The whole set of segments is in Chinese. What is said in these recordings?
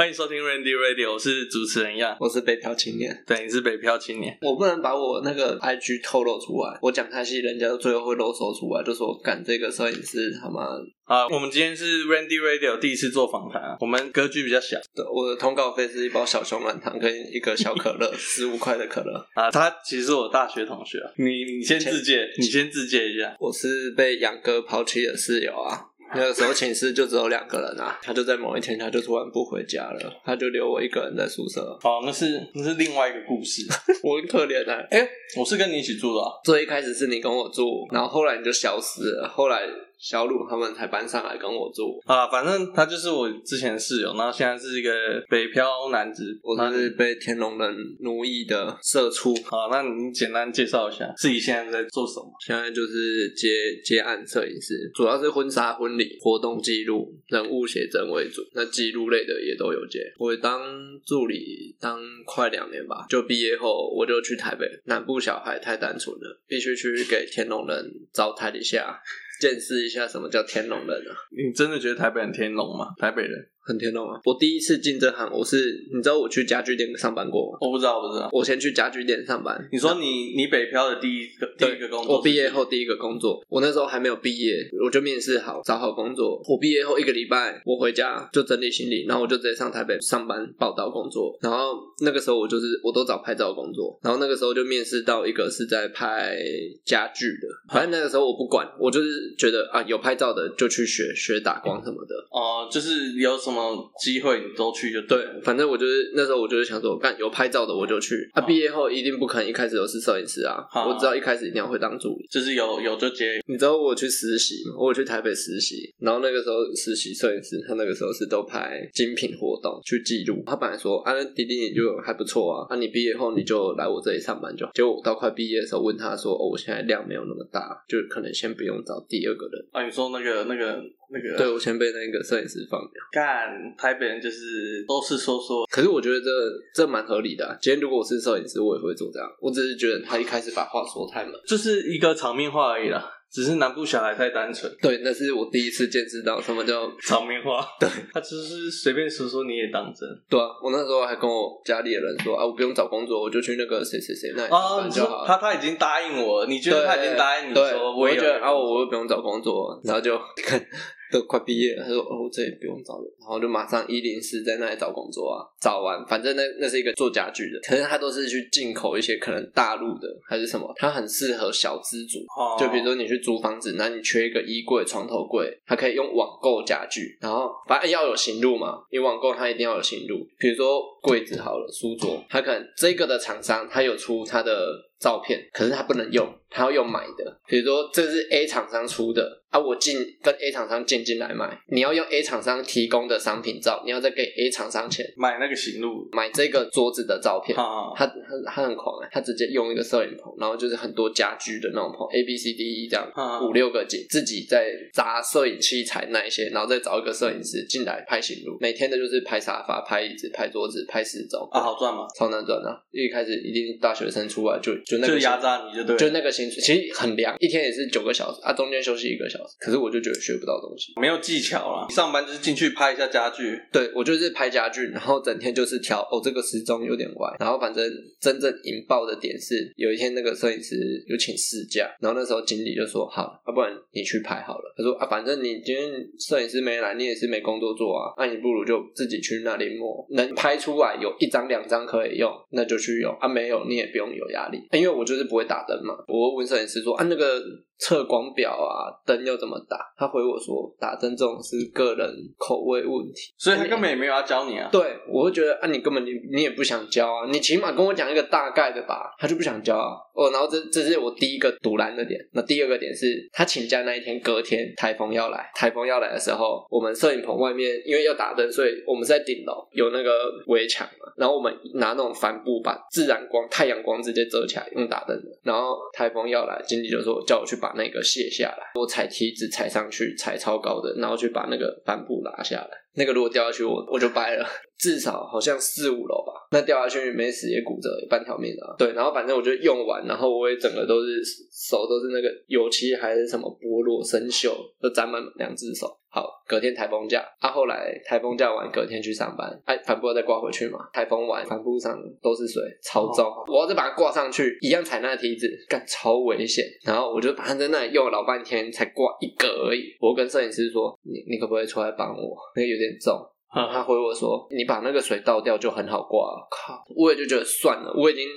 欢迎收听 Randy Radio，我是主持人样，我是北漂青年，对，你是北漂青年，我不能把我那个 IG 透露出来，我讲太细，人家最后会露手出来，就说干这个摄影师他妈。啊，我们今天是 Randy Radio 第一次做访谈啊，我们格局比较小，对，我的通告费是一包小熊软糖跟一个小可乐，十五块的可乐啊。他其实是我大学同学，你你先自介，你先自介一下，我是被杨哥抛弃的室友啊。那个时候寝室就只有两个人啊，他就在某一天他就突然不回家了，他就留我一个人在宿舍。哦，那是那是另外一个故事，我很可怜的。哎、欸，我是跟你一起住的啊，最一开始是你跟我住，然后后来你就消失了，后来。小鲁他们才搬上来跟我住啊，反正他就是我之前的室友，然后现在是一个北漂男子，我是被天龙人奴役的社畜。好，那你简单介绍一下自己现在在做什么？现在就是接接案摄影师，主要是婚纱、婚礼活动记录、人物写真为主，那记录类的也都有接。我当助理当快两年吧，就毕业后我就去台北。南部小孩太单纯了，必须去给天龙人招台底下。见识一下什么叫天龙人啊！你真的觉得台北人天龙吗？台北人。很天龙啊！我第一次进这行，我是你知道我去家具店上班过吗？我不知道，我不知道。我先去家具店上班。你说你你北漂的第一个第一个工作？我毕业后第一个工作，我那时候还没有毕业，我就面试好找好工作。我毕业后一个礼拜，我回家就整理行李，然后我就直接上台北上班报道工作。然后那个时候我就是我都找拍照工作，然后那个时候就面试到一个是在拍家具的。反正那个时候我不管，我就是觉得啊有拍照的就去学学打光什么的。哦、呃，就是有什么。机会你都去就对，反正我就是那时候我就是想说，干有拍照的我就去。啊，毕业后一定不可能一开始都是摄影师啊，我知道一开始一定要会当助理，就是有有就接。你知道我去实习吗？我去台北实习，然后那个时候实习摄影师他那个时候是都拍精品活动去记录。他本来说啊，弟弟你就还不错啊，啊你毕业后你就来我这里上班就好。结果我到快毕业的时候问他说，哦，我现在量没有那么大，就可能先不用找第二个人。啊，你说那个那个。那个，对，我先被那个摄影师放掉。干，台北人就是都是说说，可是我觉得这这蛮合理的啊。今天如果我是摄影师，我也会做这样。我只是觉得他一开始把话说太满，就是一个场面话而已啦。只是南部小孩太单纯。对，那是我第一次见识到什么叫 场面话。对，他只是随便说说你也当真。对啊，我那时候还跟我家里的人说啊，我不用找工作，我就去那个谁谁谁那里上班就。他他已经答应我，你觉得他已经答应你说，我也觉得啊，我又不用找工作，然后就看。都快毕业了，他说：“哦，这也不用找了。”然后就马上一零四在那里找工作啊，找完，反正那那是一个做家具的，可是他都是去进口一些可能大陆的还是什么，他很适合小资族。哦，就比如说你去租房子，那你缺一个衣柜、床头柜，他可以用网购家具，然后反正要有行路嘛，你网购他一定要有行路。比如说柜子好了，书桌，他可能这个的厂商他有出他的照片，可是他不能用，他要用买的。比如说这是 A 厂商出的。啊，我进跟 A 厂商进进来买，你要用 A 厂商提供的商品照，你要再给 A 厂商钱买那个行路，买这个桌子的照片。啊，他他他很狂啊，他直接用一个摄影棚，然后就是很多家居的那种棚，A B C D E 这样，啊、五六个景，自己在砸摄影器材那一些，然后再找一个摄影师进来拍行路。每天的就是拍沙发、拍椅子、拍桌子、拍四周。啊，好赚吗？超难赚的，一开始一定大学生出来就就那个就压榨你就对，就那个薪水其实很凉，一天也是九个小时啊，中间休息一个小时，可是我就觉得。学不到东西，没有技巧啦。上班就是进去拍一下家具，对，我就是拍家具，然后整天就是调哦，这个时钟有点歪，然后反正真正引爆的点是有一天那个摄影师有请事假，然后那时候经理就说好，要不然你去拍好了。他说啊，反正你今天摄影师没来，你也是没工作做啊，那你不如就自己去那里摸，能拍出来有一张两张可以用，那就去用啊，没有你也不用有压力，因为我就是不会打灯嘛，我问摄影师说啊那个。测光表啊，灯要怎么打？他回我说，打灯这种是个人口味问题，所以他根本也没有要教你啊。对，我会觉得啊，你根本你你也不想教啊，你起码跟我讲一个大概的吧。他就不想教啊。哦，然后这这是我第一个堵拦的点。那第二个点是他请假那一天，隔天台风要来，台风要来的时候，我们摄影棚外面因为要打灯，所以我们在顶楼有那个围墙嘛。然后我们拿那种帆布把自然光、太阳光直接遮起来，用打灯的。然后台风要来，经理就说叫我去把把那个卸下来，我踩梯子踩上去，踩超高的，然后去把那个帆布拉下来。那个如果掉下去，我我就掰了，至少好像四五楼吧。那掉下去没死也骨折，有半条命啊。对，然后反正我就用完，然后我也整个都是手都是那个油漆还是什么剥落生锈，都沾满两只手。好，隔天台风假，啊，后来台风假完，隔天去上班，哎、啊，帆布再挂回去嘛？台风完，帆布上都是水，超重，哦、我要再把它挂上去，一样踩那个梯子，干超危险。然后我就把它在那里用了老半天，才挂一个而已。我跟摄影师说：“你你可不可以出来帮我？那个有点重。嗯”他回我说：“你把那个水倒掉就很好挂。”靠，我也就觉得算了，我已经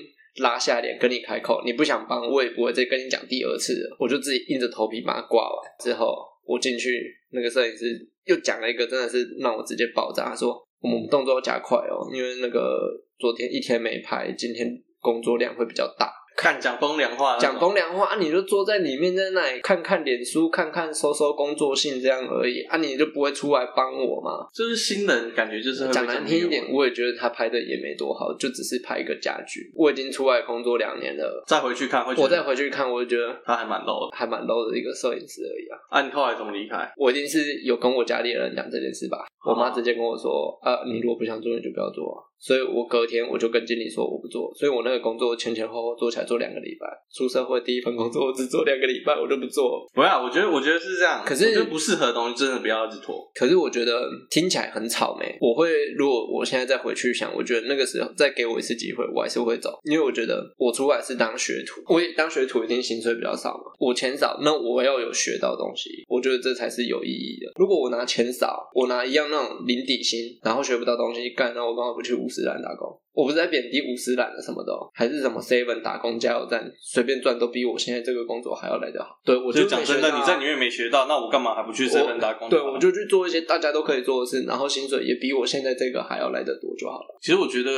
拉下脸跟你开口，你不想帮我也不会再跟你讲第二次了，我就自己硬着头皮把它挂完之后。我进去，那个摄影师又讲了一个，真的是让我直接爆炸。他说：“我们动作要加快哦，因为那个昨天一天没拍，今天工作量会比较大。”看讲风凉话，讲风凉话啊！你就坐在里面，在那里看看脸书，看看收收工作信这样而已啊！你就不会出来帮我吗？就是新人感觉就是讲难听一点，我也觉得他拍的也没多好，就只是拍一个家具。我已经出来工作两年了，再回去看，我再回去看，我就觉得他还蛮 low 的，还蛮 low 的一个摄影师而已啊！啊，你后来怎么离开？我一定是有跟我家里人讲这件事吧？我妈直接跟我说：“啊，你如果不想做，你就不要做啊。”所以我隔天我就跟经理说我不做，所以我那个工作前前后后做起来做两个礼拜。出社会第一份工作我只做两个礼拜，我就不做。不要，我觉得我觉得是这样。可是我觉得不适合的东西真的不要一直拖。可是我觉得听起来很草莓。我会如果我现在再回去想，我觉得那个时候再给我一次机会，我还是会走，因为我觉得我出来是当学徒，我当学徒一定薪水比较少嘛。我钱少，那我要有学到东西，我觉得这才是有意义的。如果我拿钱少，我拿一样那种零底薪，然后学不到东西干，那我干嘛不去五十岚打工？我不是在贬低五十岚的什么的，还是什么 seven 打工加油站随便赚都比我现在这个工作还要来得好。对，我就讲真的，你在里面没学到，那我干嘛还不去 seven 打工？对，我就去做一些大家都可以做的事，然后薪水也比我现在这个还要来得多就好了。其实我觉得。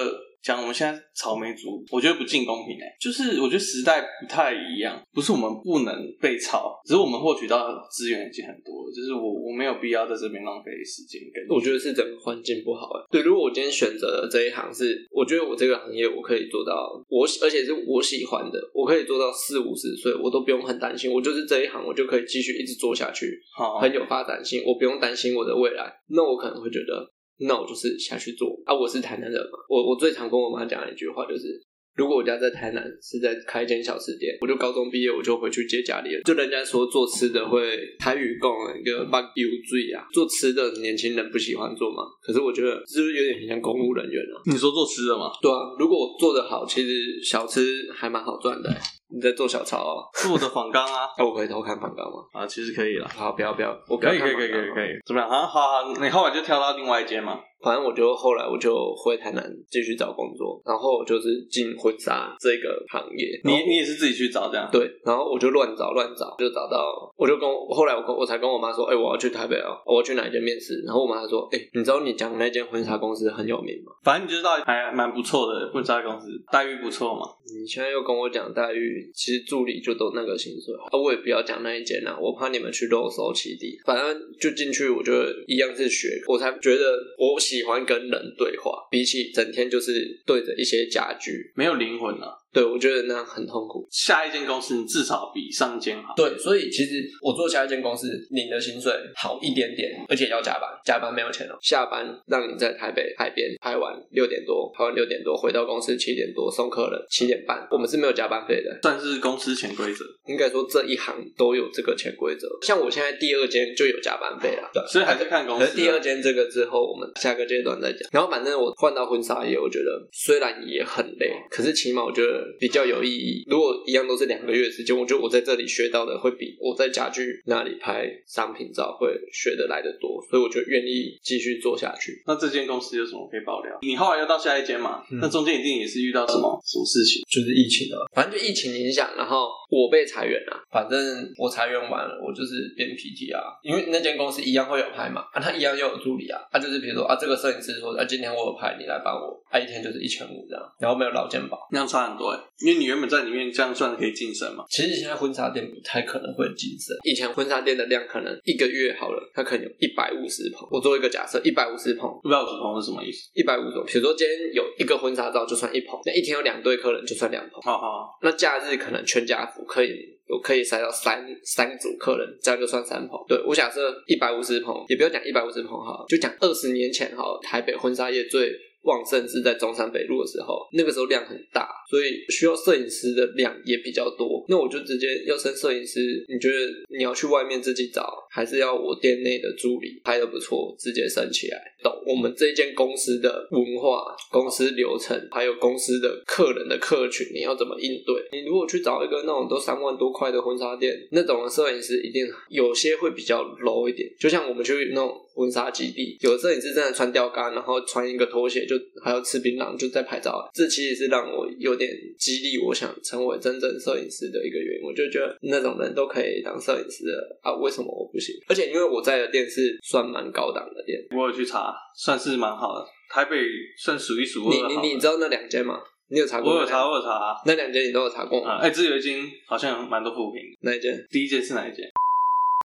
讲我们现在草莓族，我觉得不尽公平哎、欸，就是我觉得时代不太一样，不是我们不能被炒，只是我们获取到资源已经很多了，就是我我没有必要在这边浪费时间。我觉得是整个环境不好哎、欸。对，如果我今天选择了这一行是，我觉得我这个行业我可以做到，我而且是我喜欢的，我可以做到四五十岁，我都不用很担心，我就是这一行，我就可以继续一直做下去，好，很有发展性，我不用担心我的未来，那我可能会觉得。那我就是下去做啊！我是台南人嘛，我我最常跟我妈讲的一句话就是。如果我家在台南，是在开一间小吃店，我就高中毕业我就回去接家里了。就人家说做吃的会台语讲一个把油水啊，做吃的年轻人不喜欢做嘛。可是我觉得是不是有点像公务人员啊？你说做吃的吗？对啊，如果我做得好，其实小吃还蛮好赚的、欸。你在做小抄啊？是我的仿纲啊？那 我可以偷看仿纲吗？啊，其实可以了。好，不要不要，我可以可以可以可以可以。怎么样？啊好好，你后来就跳到另外一间嘛。反正我就后来我就回台南继续找工作，然后我就是进婚纱这个行业。你你也是自己去找这样？对，然后我就乱找乱找，就找到，我就跟我后来我跟我才跟我妈说，哎、欸，我要去台北哦，我要去哪一间面试？然后我妈说，哎、欸，你知道你讲的那间婚纱公司很有名吗？反正你就知道还蛮不错的婚纱公司，待遇不错嘛。你现在又跟我讲待遇，其实助理就都那个薪水啊，我也不要讲那一间了，我怕你们去肉搜起底。反正就进去，我就一样是学，我才觉得我喜喜欢跟人。对话，比起整天就是对着一些家具，没有灵魂了。对，我觉得那样很痛苦。下一间公司你至少比上一间好。对，所以其实我做下一间公司领的薪水好一点点，而且要加班，加班没有钱哦。下班让你在台北海边拍完六点多，拍完六点多回到公司七点多送客人七点半，我们是没有加班费的，算是公司潜规则。应该说这一行都有这个潜规则。像我现在第二间就有加班费了，对，所以还是看公司。第二间这个之后，我们下个阶段再讲。然后反正我换到婚纱业，我觉得虽然也很累，可是起码我觉得比较有意义。如果一样都是两个月时间，我觉得我在这里学到的会比我在家具那里拍商品照会学的来的多，所以我就愿意继续做下去。那这间公司有什么可以爆料？你后来又到下一间嘛？嗯、那中间一定也是遇到什么什么事情？就是疫情了，反正就疫情影响，然后我被裁员了。反正我裁员完了，我就是变 PT 啊，因为那间公司一样会有拍嘛，啊，他一样又有助理啊，他、啊、就是比如说啊，这个摄影师说啊，今天我有拍，你来帮我，啊，一天就是一千五这样，然后没有劳健保，那样差很多哎，因为你原本在里面这样算可以晋升嘛？其实现在婚纱店不太可能会晋升。以前婚纱店的量可能一个月好了，它可能有一百五十棚。我做一个假设，一百五十棚，一百五十棚是什么意思？一百五十棚，比如说今天有一个婚纱照就算一棚，那一天有两对客人就算两棚。好好，那假日可能全家福可以我可以塞到三三组客人，这样就算三棚。对，我假设一百五十棚，也不要讲一百五十棚哈，就讲二十年前哈，台北婚纱业最。旺盛是在中山北路的时候，那个时候量很大，所以需要摄影师的量也比较多。那我就直接要升摄影师，你觉得你要去外面自己找，还是要我店内的助理拍得不错，直接升起来？懂我们这间公司的文化、公司流程，还有公司的客人的客群，你要怎么应对？你如果去找一个那种都三万多块的婚纱店，那种的摄影师一定有些会比较 low 一点，就像我们去那种。婚纱基地有的摄影师真的穿吊杆，然后穿一个拖鞋就还要吃槟榔就在拍照，这其实是让我有点激励，我想成为真正摄影师的一个原因。我就觉得那种人都可以当摄影师的啊，为什么我不行？而且因为我在的店是算蛮高档的店，我有去查，算是蛮好的，台北算数一数二。你你你知道那两间吗？你有查过？我有查，我有查。那两间你都有查过吗？哎、嗯，自由金好像有蛮多负评。哪一间？第一间是哪一间？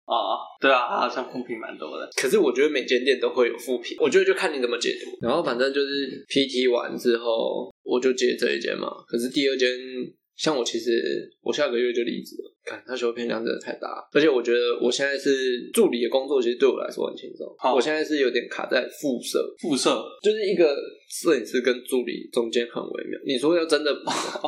啊、对啊，他好像负评蛮多的。可是我觉得每间店都会有负评，我觉得就看你怎么解读。然后反正就是 PT 完之后，我就接这一间嘛。可是第二间，像我其实我下个月就离职了。看他修片量真的太大，而且我觉得我现在是助理的工作，其实对我来说很轻松。好，我现在是有点卡在副摄，副摄就是一个摄影师跟助理中间很微妙。你说要真的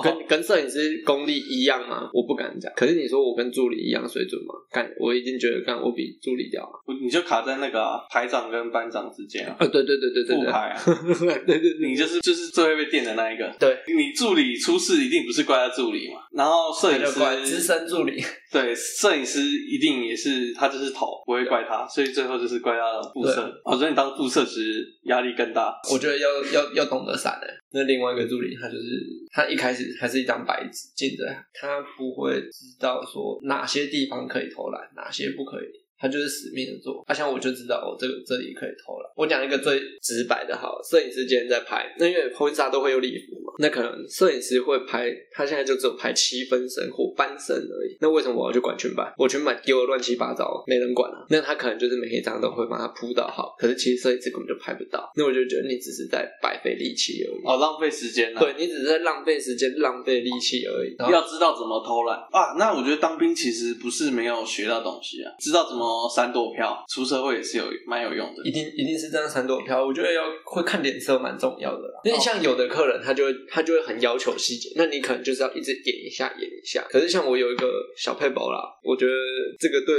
跟跟摄影师功力一样吗？我不敢讲。可是你说我跟助理一样水准吗？干，我已经觉得干我比助理屌了。你就卡在那个排长跟班长之间啊？啊，对对对对对，副排啊，对对，你就是就是最会被电的那一个。对，你助理出事一定不是怪他助理嘛？然后摄影师资深助理。对，摄影师一定也是他就是头，不会怪他，所以最后就是怪他的副摄。哦，所以你当副摄时压力更大。我觉得要要要懂得闪哎。那另外一个助理，他就是他一开始还是一张白纸，进着他不会知道说哪些地方可以偷懒，哪些不可以。他就是死命的做，他、啊、像我就知道，我、哦、这个这里可以偷懒。我讲一个最直白的，好，摄影师今天在拍，那因为婚纱都会有礼服嘛，那可能摄影师会拍，他现在就只有拍七分身或半身而已。那为什么我要去管裙摆？我裙摆丢的乱七八糟，没人管啊。那他可能就是每一张都会把它铺到好，可是其实摄影师根本就拍不到。那我就觉得你只是在白费力气而已，哦，浪费时间、啊。对，你只是在浪费时间、浪费力气而已。要知道怎么偷懒啊？那我觉得当兵其实不是没有学到东西啊，知道怎么闪躲票。出社会也是有蛮有用的，一定一定是这样闪躲票。我觉得要会看脸色蛮重要的啦。因为像有的客人，他就会他就会很要求细节，那你可能就是要一直演一下演一下。可是像我有一个小配宝啦，我觉得这个对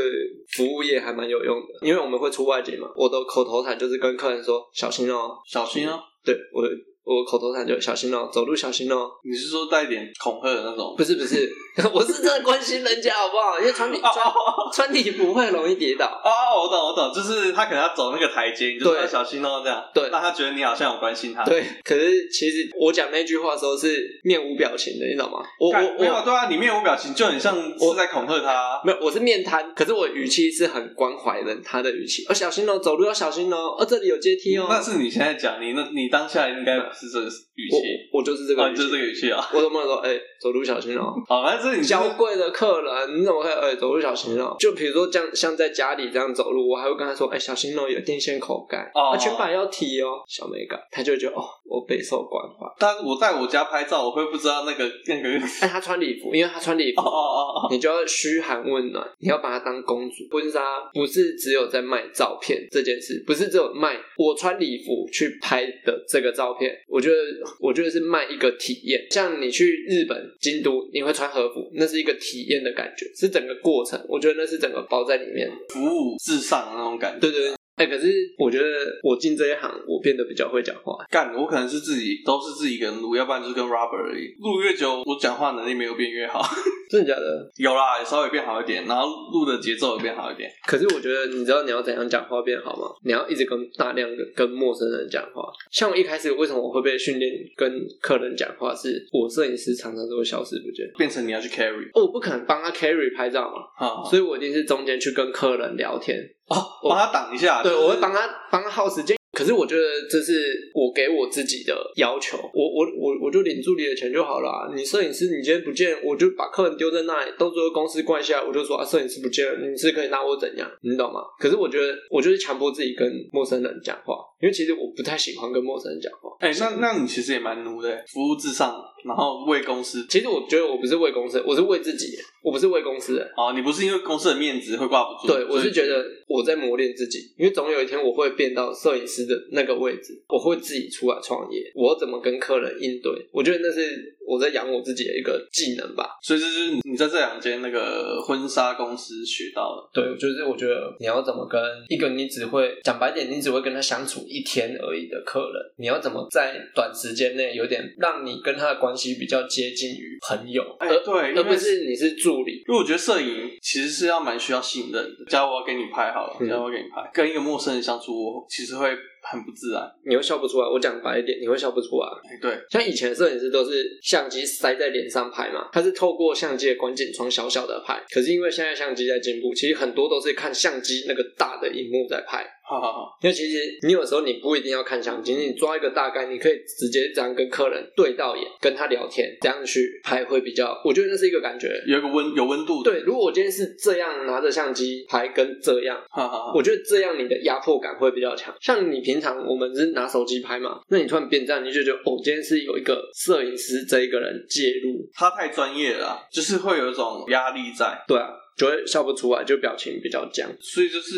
服务业还蛮有用的，因为我们会出外景嘛。我的口头禅就是跟客人说小心哦，小心哦。对我。我口头禅就小心哦，走路小心哦。你是说带点恐吓的那种？不是不是，我是真的关心人家好不好？因为穿礼穿穿礼服会容易跌倒。哦，我懂我懂，就是他可能要走那个台阶，你就要小心哦，这样。对，让他觉得你好像有关心他。对，可是其实我讲那句话的时候是面无表情的，你知道吗？我我没有对啊，你面无表情就很像是在恐吓他。没有，我是面瘫，可是我语气是很关怀的，他的语气。哦，小心哦，走路要小心哦。哦，这里有阶梯哦。那是你现在讲，你那你当下应该是这个语气。我我就是这个，就是这个语气啊！我怎么说？哎，走路小心哦。好，反正是你娇贵的客人，你怎么会？哎，走路小心哦。就比如说，这样像在家里这样走路，我还会跟他说：“哎，小心哦，有电线口盖。”哦，裙摆要提哦，小美感，他就觉得哦，我备受关怀。但是我在我家拍照，我会不知道那个那个。哎，他穿礼服，因为他穿礼服，哦哦哦，你就要嘘寒问暖，你要把他当公主。婚纱不是只有在卖照片这件事，不是只有卖我穿礼服去拍的这个照片。我觉得。我觉得是卖一个体验，像你去日本京都，你会穿和服，那是一个体验的感觉，是整个过程。我觉得那是整个包在里面，服务至上的那种感觉。对对对。哎、欸，可是我觉得我进这一行，我变得比较会讲话。干，我可能是自己都是自己一个人录，要不然就是跟 Robert 而已。录越久，我讲话能力没有变越好。真的假的？有啦，稍微变好一点，然后录的节奏也变好一点。可是我觉得，你知道你要怎样讲话变好吗？你要一直跟大量的跟陌生人讲话。像我一开始为什么我会被训练跟客人讲话是，是我摄影师常常都会消失不见，变成你要去 carry。哦，我不可能帮他 carry 拍照嘛，好好，所以我一定是中间去跟客人聊天。哦，帮他挡一下。对，我会帮他帮他耗时间。可是我觉得这是我给我自己的要求。我我我我就领助理的钱就好了啊。你摄影师你今天不见，我就把客人丢在那里，到最后公司怪下来，我就说啊，摄影师不见了，你是可以拿我怎样？你懂吗？可是我觉得我就是强迫自己跟陌生人讲话，因为其实我不太喜欢跟陌生人讲话。哎、欸，那那你其实也蛮奴的，服务至上，然后为公司。其实我觉得我不是为公司，我是为自己。我不是为公司的。哦，你不是因为公司的面子会挂不住？对，我是觉得我在磨练自己，因为总有一天我会变到摄影师的那个位置，我会自己出来创业，我怎么跟客人应对？我觉得那是我在养我自己的一个技能吧。所以这是你在这两间那个婚纱公司学到了。对，就是我觉得你要怎么跟一个你只会讲白点，你只会跟他相处一天而已的客人，你要怎么在短时间内有点让你跟他的关系比较接近于朋友？哎，对，而不是你是助理。因为我觉得摄影其实是要蛮需要信任的。假如我要给你拍好了，假如我要给你拍，跟一个陌生人相处，我其实会。很不自然，你会笑不出来。我讲白一点，你会笑不出来。对，像以前的摄影师都是相机塞在脸上拍嘛，他是透过相机的观景窗小小的拍。可是因为现在相机在进步，其实很多都是看相机那个大的荧幕在拍。好好好，因为其实你有时候你不一定要看相机，你抓一个大概，你可以直接这样跟客人对到眼，跟他聊天，这样去拍会比较。我觉得那是一个感觉，有一个温有温度。对，如果我今天是这样拿着相机拍，跟这样，好好好，我觉得这样你的压迫感会比较强。像你平常我们是拿手机拍嘛，那你突然变这样，你就觉得哦，今天是有一个摄影师这一个人介入，他太专业了，就是会有一种压力在。对啊。就会笑不出来，就表情比较僵，所以就是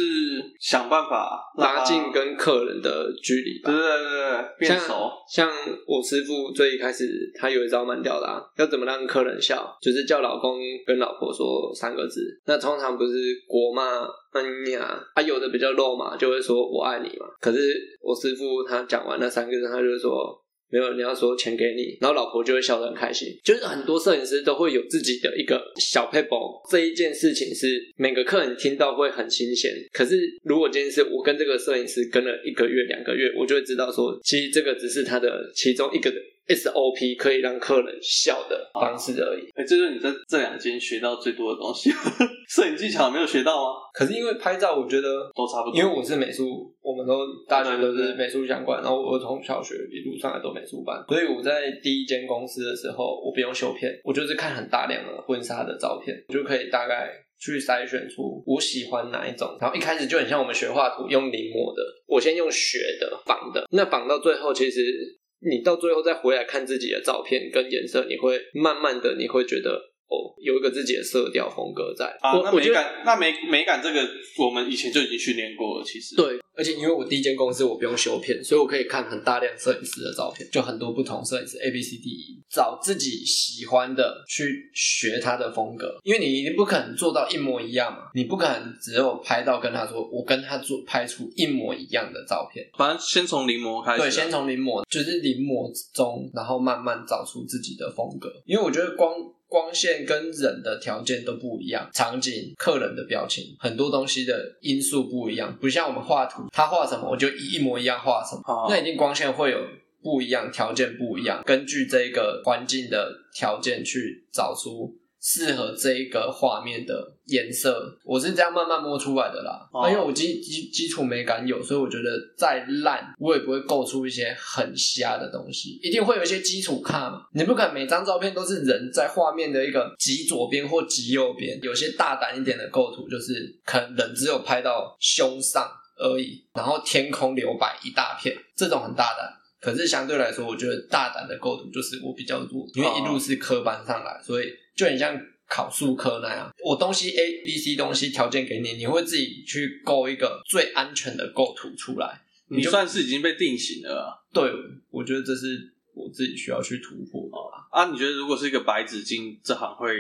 想办法拉近跟客人的距离吧。对对对对，变熟。像我师傅最一开始，他有一招蛮屌的啊，要怎么让客人笑，就是叫老公跟老婆说三个字。那通常不是国骂恩呀，啊有的比较肉嘛，就会说我爱你嘛。可是我师傅他讲完那三个字，他就说。没有，你要说钱给你，然后老婆就会笑得很开心。就是很多摄影师都会有自己的一个小撇步，这一件事情是每个客人听到会很新鲜。可是如果今天是我跟这个摄影师跟了一个月、两个月，我就会知道说，其实这个只是他的其中一个 SOP，可以让客人笑的方式而已。哎，这就是你在这两间学到最多的东西。摄影技巧没有学到吗？可是因为拍照，我觉得都差不多。因为我是美术，我们都大学都是美术相关，然后我从小学一路上来都美术班，所以我在第一间公司的时候，我不用修片，我就是看很大量的婚纱的照片，我就可以大概去筛选出我喜欢哪一种。然后一开始就很像我们学画图用临摹的，我先用学的仿的，那仿到最后，其实你到最后再回来看自己的照片跟颜色，你会慢慢的你会觉得。有一个自己的色调风格在啊，那美感，那美美感这个，我们以前就已经训练过了。其实对，而且因为我第一间公司我不用修片，所以我可以看很大量摄影师的照片，就很多不同摄影师 A B C D E，找自己喜欢的去学他的风格。因为你一定不可能做到一模一样嘛，你不可能只有拍到跟他说，我跟他做拍出一模一样的照片。反正先从临摹开始，对，先从临摹，就是临摹中，然后慢慢找出自己的风格。因为我觉得光。光线跟人的条件都不一样，场景、客人的表情，很多东西的因素不一样，不像我们画图，他画什么我就一模一样画什么，那一定光线会有不一样，条件不一样，根据这个环境的条件去找出。适合这一个画面的颜色，我是这样慢慢摸出来的啦。哦、因为我基基基础美感有，所以我觉得再烂我也不会构出一些很瞎的东西，一定会有一些基础卡嘛。你不可能每张照片都是人在画面的一个极左边或极右边，有些大胆一点的构图就是可能人只有拍到胸上而已，然后天空留白一大片，这种很大胆。可是相对来说，我觉得大胆的构图就是我比较弱，因为一路是科班上来，所以。就很像考数科那样，我东西 A、B、C 东西条件给你，你会自己去构一个最安全的构图出来。你算是已经被定型了啊。对，我觉得这是我自己需要去突破的啊。你觉得如果是一个白纸巾这行，会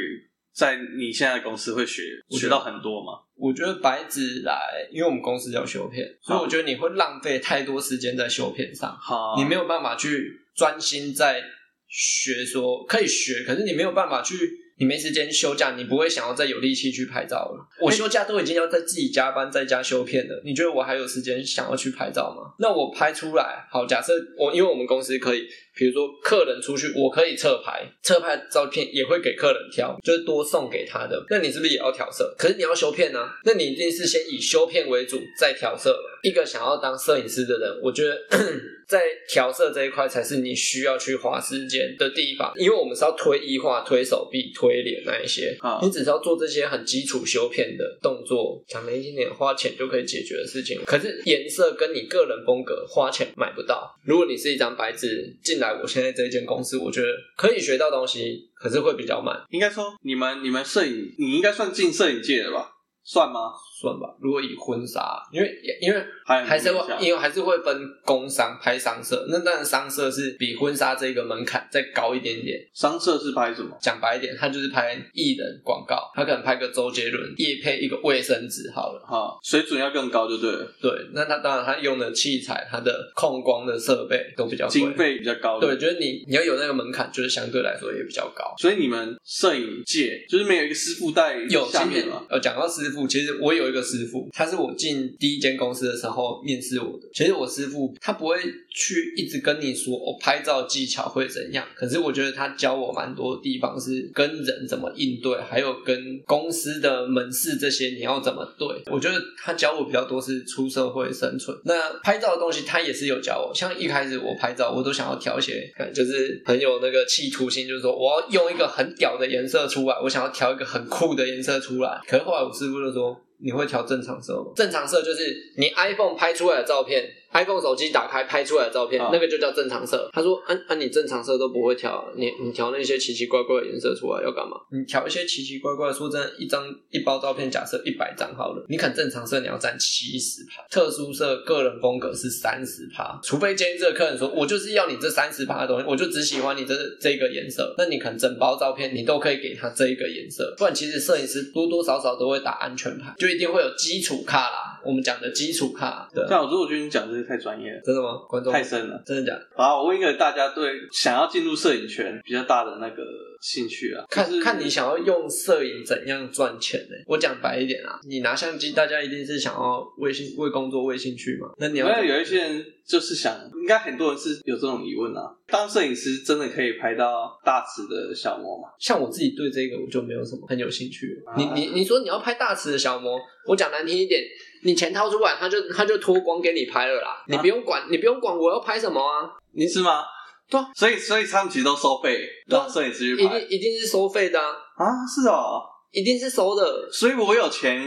在你现在的公司会学学到很多吗？我觉得白纸来，因为我们公司叫修片，所以我觉得你会浪费太多时间在修片上。好，你没有办法去专心在学，说可以学，可是你没有办法去。你没时间休假，你不会想要再有力气去拍照了。我休假都已经要在自己加班，在家修片了。你觉得我还有时间想要去拍照吗？那我拍出来，好，假设我，因为我们公司可以，比如说客人出去，我可以侧拍，侧拍照片也会给客人挑，就是多送给他的。那你是不是也要调色？可是你要修片呢？那你一定是先以修片为主，再调色。一个想要当摄影师的人，我觉得 在调色这一块才是你需要去花时间的地方，因为我们是要推液化、推手臂、推脸那一些，啊，你只是要做这些很基础修片的动作，讲难听点，花钱就可以解决的事情。可是颜色跟你个人风格花钱买不到。如果你是一张白纸进来，我现在这间公司，我觉得可以学到东西，可是会比较慢。应该说，你们你们摄影，你应该算进摄影界的吧？算吗？算吧。如果以婚纱，因为因为还是会，因为还是会分工商拍商社。那当然商社是比婚纱这个门槛再高一点点。商社是拍什么？讲白一点，他就是拍艺人广告，他可能拍个周杰伦，夜配一个卫生纸好了。哈，水准要更高就对了。对，那他当然他用的器材，他的控光的设备都比较，经费比较高。对，就是你你要有那个门槛，就是相对来说也比较高。所以你们摄影界就是没有一个师傅带有下面吗？呃，讲到师傅，其实我有个师傅，他是我进第一间公司的时候面试我的。其实我师傅他不会去一直跟你说我拍照技巧会怎样，可是我觉得他教我蛮多地方是跟人怎么应对，还有跟公司的门市这些你要怎么对。我觉得他教我比较多是出社会生存。那拍照的东西他也是有教我，像一开始我拍照我都想要调一些，就是很有那个企图心，就是说我要用一个很屌的颜色出来，我想要调一个很酷的颜色出来。可是后来我师傅就说。你会调正常色吗？正常色就是你 iPhone 拍出来的照片。iPhone 手机打开拍出来的照片，啊、那个就叫正常色。他说：“啊啊，你正常色都不会调，你你调那些奇奇怪怪的颜色出来要干嘛？你调一些奇奇怪怪的，说真的，一张一包照片，假设一百张好了，你肯正常色你要占七十趴，特殊色个人风格是三十趴。除非今天这个客人说，我就是要你这三十趴的东西，我就只喜欢你这这个颜色，那你可能整包照片你都可以给他这一个颜色。不然其实摄影师多多少少都会打安全牌，就一定会有基础卡啦。我们讲的基础卡，对。像我说，我觉得你讲这些太专业了，真的吗。观众太深了，真的假的？好，我问一个大家对想要进入摄影圈比较大的那个兴趣啊，看看你想要用摄影怎样赚钱呢？我讲白一点啊，你拿相机，大家一定是想要为兴为工作为兴趣嘛。那你要有一些人就是想，应该很多人是有这种疑问啊。当摄影师真的可以拍到大尺的小模吗？像我自己对这个我就没有什么很有兴趣。啊、你你你说你要拍大尺的小模，我讲难听一点。你钱掏出来，他就他就脱光给你拍了啦，啊、你不用管，你不用管我要拍什么啊？你是吗？对啊，所以所以他们其实都收费，让摄影师去拍，一定一定是收费的啊！啊，是哦，一定是收的。所以我有钱，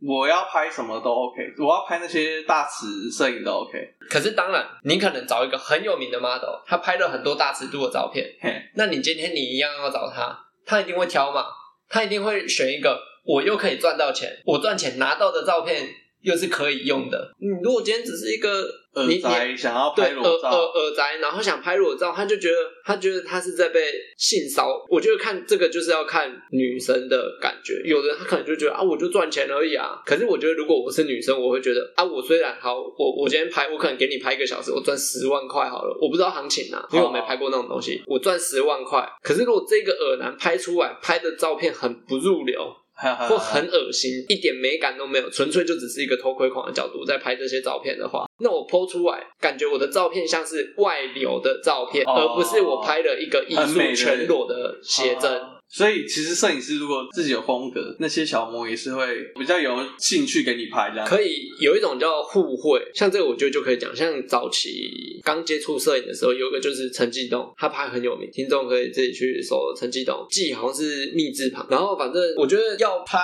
我要拍什么都 OK，我要拍那些大尺摄影都 OK。可是当然，你可能找一个很有名的 model，他拍了很多大尺度的照片，嘿那你今天你一样要找他，他一定会挑嘛，他一定会选一个我又可以赚到钱，我赚钱拿到的照片。又是可以用的。嗯，如果今天只是一个耳宅想要拍裸照，耳耳宅，然后想拍裸照，他就觉得他觉得他是在被性骚。我觉得看这个就是要看女生的感觉。有的他可能就觉得啊，我就赚钱而已啊。可是我觉得如果我是女生，我会觉得啊，我虽然好，我我今天拍，我可能给你拍一个小时，我赚十万块好了。我不知道行情啊，因为我没拍过那种东西。我赚十万块，可是如果这个耳男拍出来拍的照片很不入流。或很恶心，一点美感都没有，纯粹就只是一个偷窥狂的角度在拍这些照片的话，那我 po 出来，感觉我的照片像是外流的照片，哦、而不是我拍了一个艺术全裸的写真。所以，其实摄影师如果自己有风格，那些小模也是会比较有兴趣给你拍的。可以有一种叫互惠，像这个我觉得就可以讲。像早期刚接触摄影的时候，有个就是陈继东，他拍很有名，听众可以自己去搜陈继东，继好像是密字旁。然后反正我觉得要拍，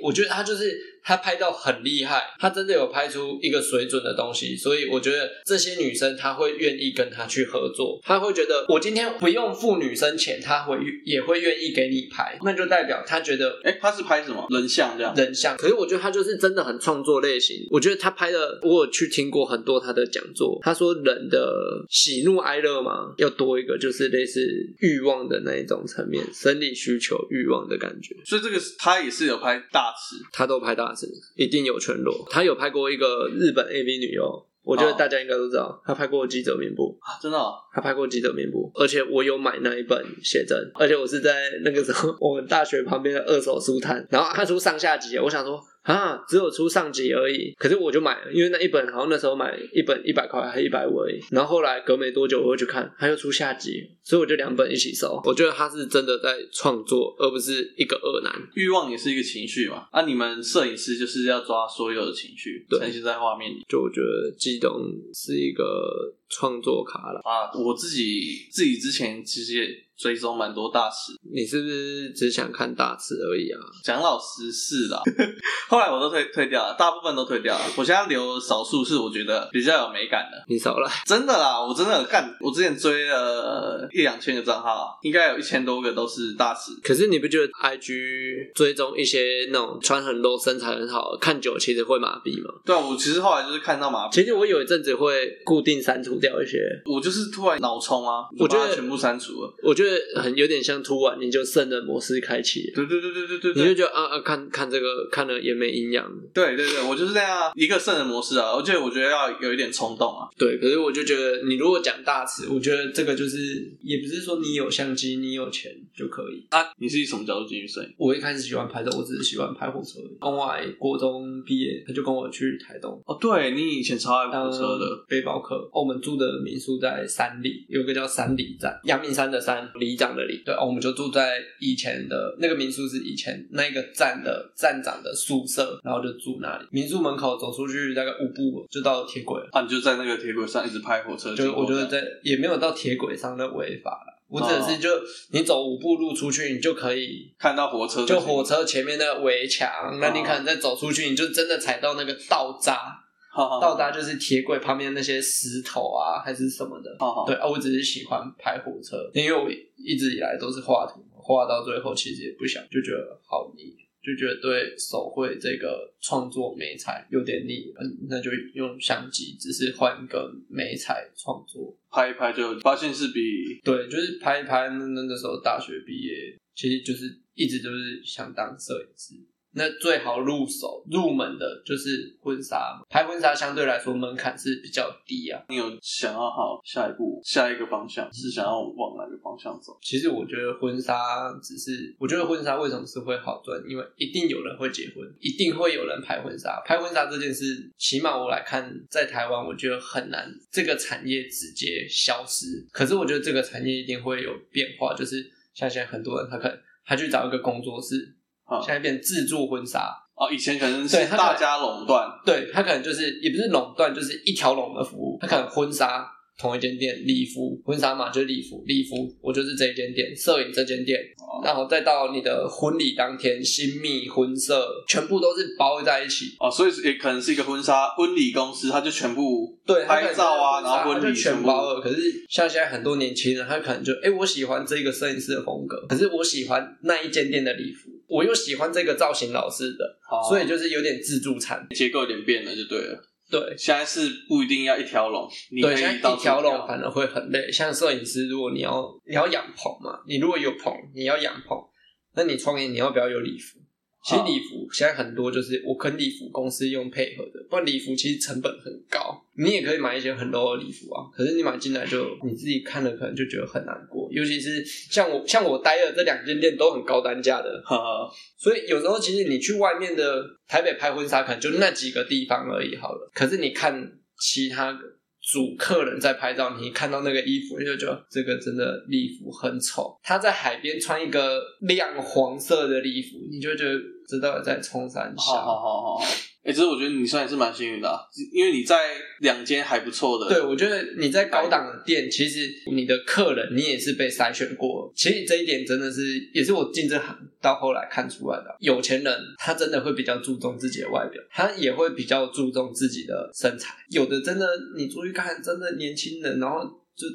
我觉得他就是。他拍到很厉害，他真的有拍出一个水准的东西，所以我觉得这些女生她会愿意跟他去合作，她会觉得我今天不用付女生钱，她会也会愿意给你拍，那就代表他觉得，哎，他是拍什么人像这样？人像，可是我觉得他就是真的很创作类型。我觉得他拍的，我有去听过很多他的讲座，他说人的喜怒哀乐嘛，要多一个就是类似欲望的那一种层面，生理需求、欲望的感觉。所以这个他也是有拍大尺，他都拍大。一定有全裸，他有拍过一个日本 AV 女优，我觉得大家应该都知道，他拍过《记者面部》啊，真的，他拍过《记者面部》，而且我有买那一本写真，而且我是在那个时候我们大学旁边的二手书摊，然后他出上下集，我想说。啊，只有出上集而已。可是我就买了，因为那一本好像那时候买一本一百块还是一百五而已。然后后来隔没多久我又去看，他又出下集，所以我就两本一起收。我觉得他是真的在创作，而不是一个恶男。欲望也是一个情绪嘛，啊，你们摄影师就是要抓所有的情绪呈现在画面里。就我觉得激动是一个创作卡了啊，我自己自己之前其实也。追踪蛮多大师，你是不是只想看大师而已啊？蒋老师是啦，后来我都退退掉了，大部分都退掉了。我现在留少数是我觉得比较有美感的。你少来，真的啦，我真的干，我之前追了一两千个账号，应该有一千多个都是大师。可是你不觉得 IG 追踪一些那种穿很露、身材很好看久，其实会麻痹吗？对啊，我其实后来就是看到麻痹。其实我有一阵子会固定删除掉一些，我就是突然脑冲啊，我觉得全部删除了。我觉得。很有点像突然你就圣人模式开启，对对对对对对，你就觉得啊啊看看这个看了也没营养，对对对，我就是这样啊，一个圣人模式啊，而且我觉得要有一点冲动啊，对，可是我就觉得你如果讲大词，我觉得这个就是也不是说你有相机你有钱就可以。啊，你是以什么角度进去摄影？我一开始喜欢拍照，我只是喜欢拍火车。公外国中毕业，他就跟我去台东。哦，对你以前超爱火车的。背包客，我们住的民宿在三里，有个叫三里站，阳明山的山，里长的里。对，我们就住在以前的那个民宿，是以前那个站的站长的宿舍，然后就住那里。民宿门口走出去大概五步就到铁轨了。啊，你就在那个铁轨上一直拍火车？就我觉得在也没有到铁轨上的违法了。我指的是就你走五步路出去，你就可以看到火车，就火车前面那个围墙。那你可能再走出去，你就真的踩到那个道闸。道闸就是铁轨旁边那些石头啊，还是什么的。对啊，我只是喜欢拍火车，因为我一直以来都是画图，画到最后其实也不想，就觉得好腻，就觉得对手绘这个创作美材有点腻。嗯，那就用相机，只是换一个美彩创作，拍一拍就发现是比对，就是拍一拍。那那时候大学毕业，其实就是一直都是想当摄影师。那最好入手入门的就是婚纱，拍婚纱相对来说门槛是比较低啊。你有想要好下一步下一个方向是想要往哪个方向走？其实我觉得婚纱只是，我觉得婚纱为什么是会好赚？因为一定有人会结婚，一定会有人拍婚纱。拍婚纱这件事，起码我来看，在台湾我觉得很难这个产业直接消失。可是我觉得这个产业一定会有变化，就是像现在很多人他可能他去找一个工作室。现在变自助婚纱哦，以前可能是大家垄断，对，他可能就是也不是垄断，就是一条龙的服务。他可能婚纱同一间店，礼服婚纱嘛就是礼服，礼服我就是这一间店，摄影这间店，哦、然后再到你的婚礼当天，新密婚摄全部都是包在一起哦，所以也可能是一个婚纱婚礼公司，他就全部对拍照啊，然后婚礼全包了。可是像现在很多年轻人，他可能就哎、欸，我喜欢这个摄影师的风格，可是我喜欢那一间店的礼服。我又喜欢这个造型老师的，好所以就是有点自助餐，结构有点变了，就对了。对，现在是不一定要一条龙，对，现在一条龙反而会很累。像摄影师，如果你要你要养棚嘛，你如果有棚，你要养棚，那你创业你要不要有礼服？其实礼服现在很多就是我跟礼服公司用配合的，不然礼服其实成本很高。你也可以买一些很 low 的礼服啊，可是你买进来就你自己看了可能就觉得很难过，尤其是像我像我待的这两间店都很高单价的，哈哈。所以有时候其实你去外面的台北拍婚纱，可能就那几个地方而已好了。可是你看其他主客人在拍照，你看到那个衣服，你就觉得这个真的礼服很丑。他在海边穿一个亮黄色的礼服，你就觉得知道在冲三下。好好好。哎、欸，其实我觉得你算是蛮幸运的，啊，因为你在两间还不错的。对，我觉得你在高档的店，其实你的客人你也是被筛选过。其实这一点真的是，也是我进这行到后来看出来的。有钱人他真的会比较注重自己的外表，他也会比较注重自己的身材。有的真的，你注意看，真的年轻人，然后就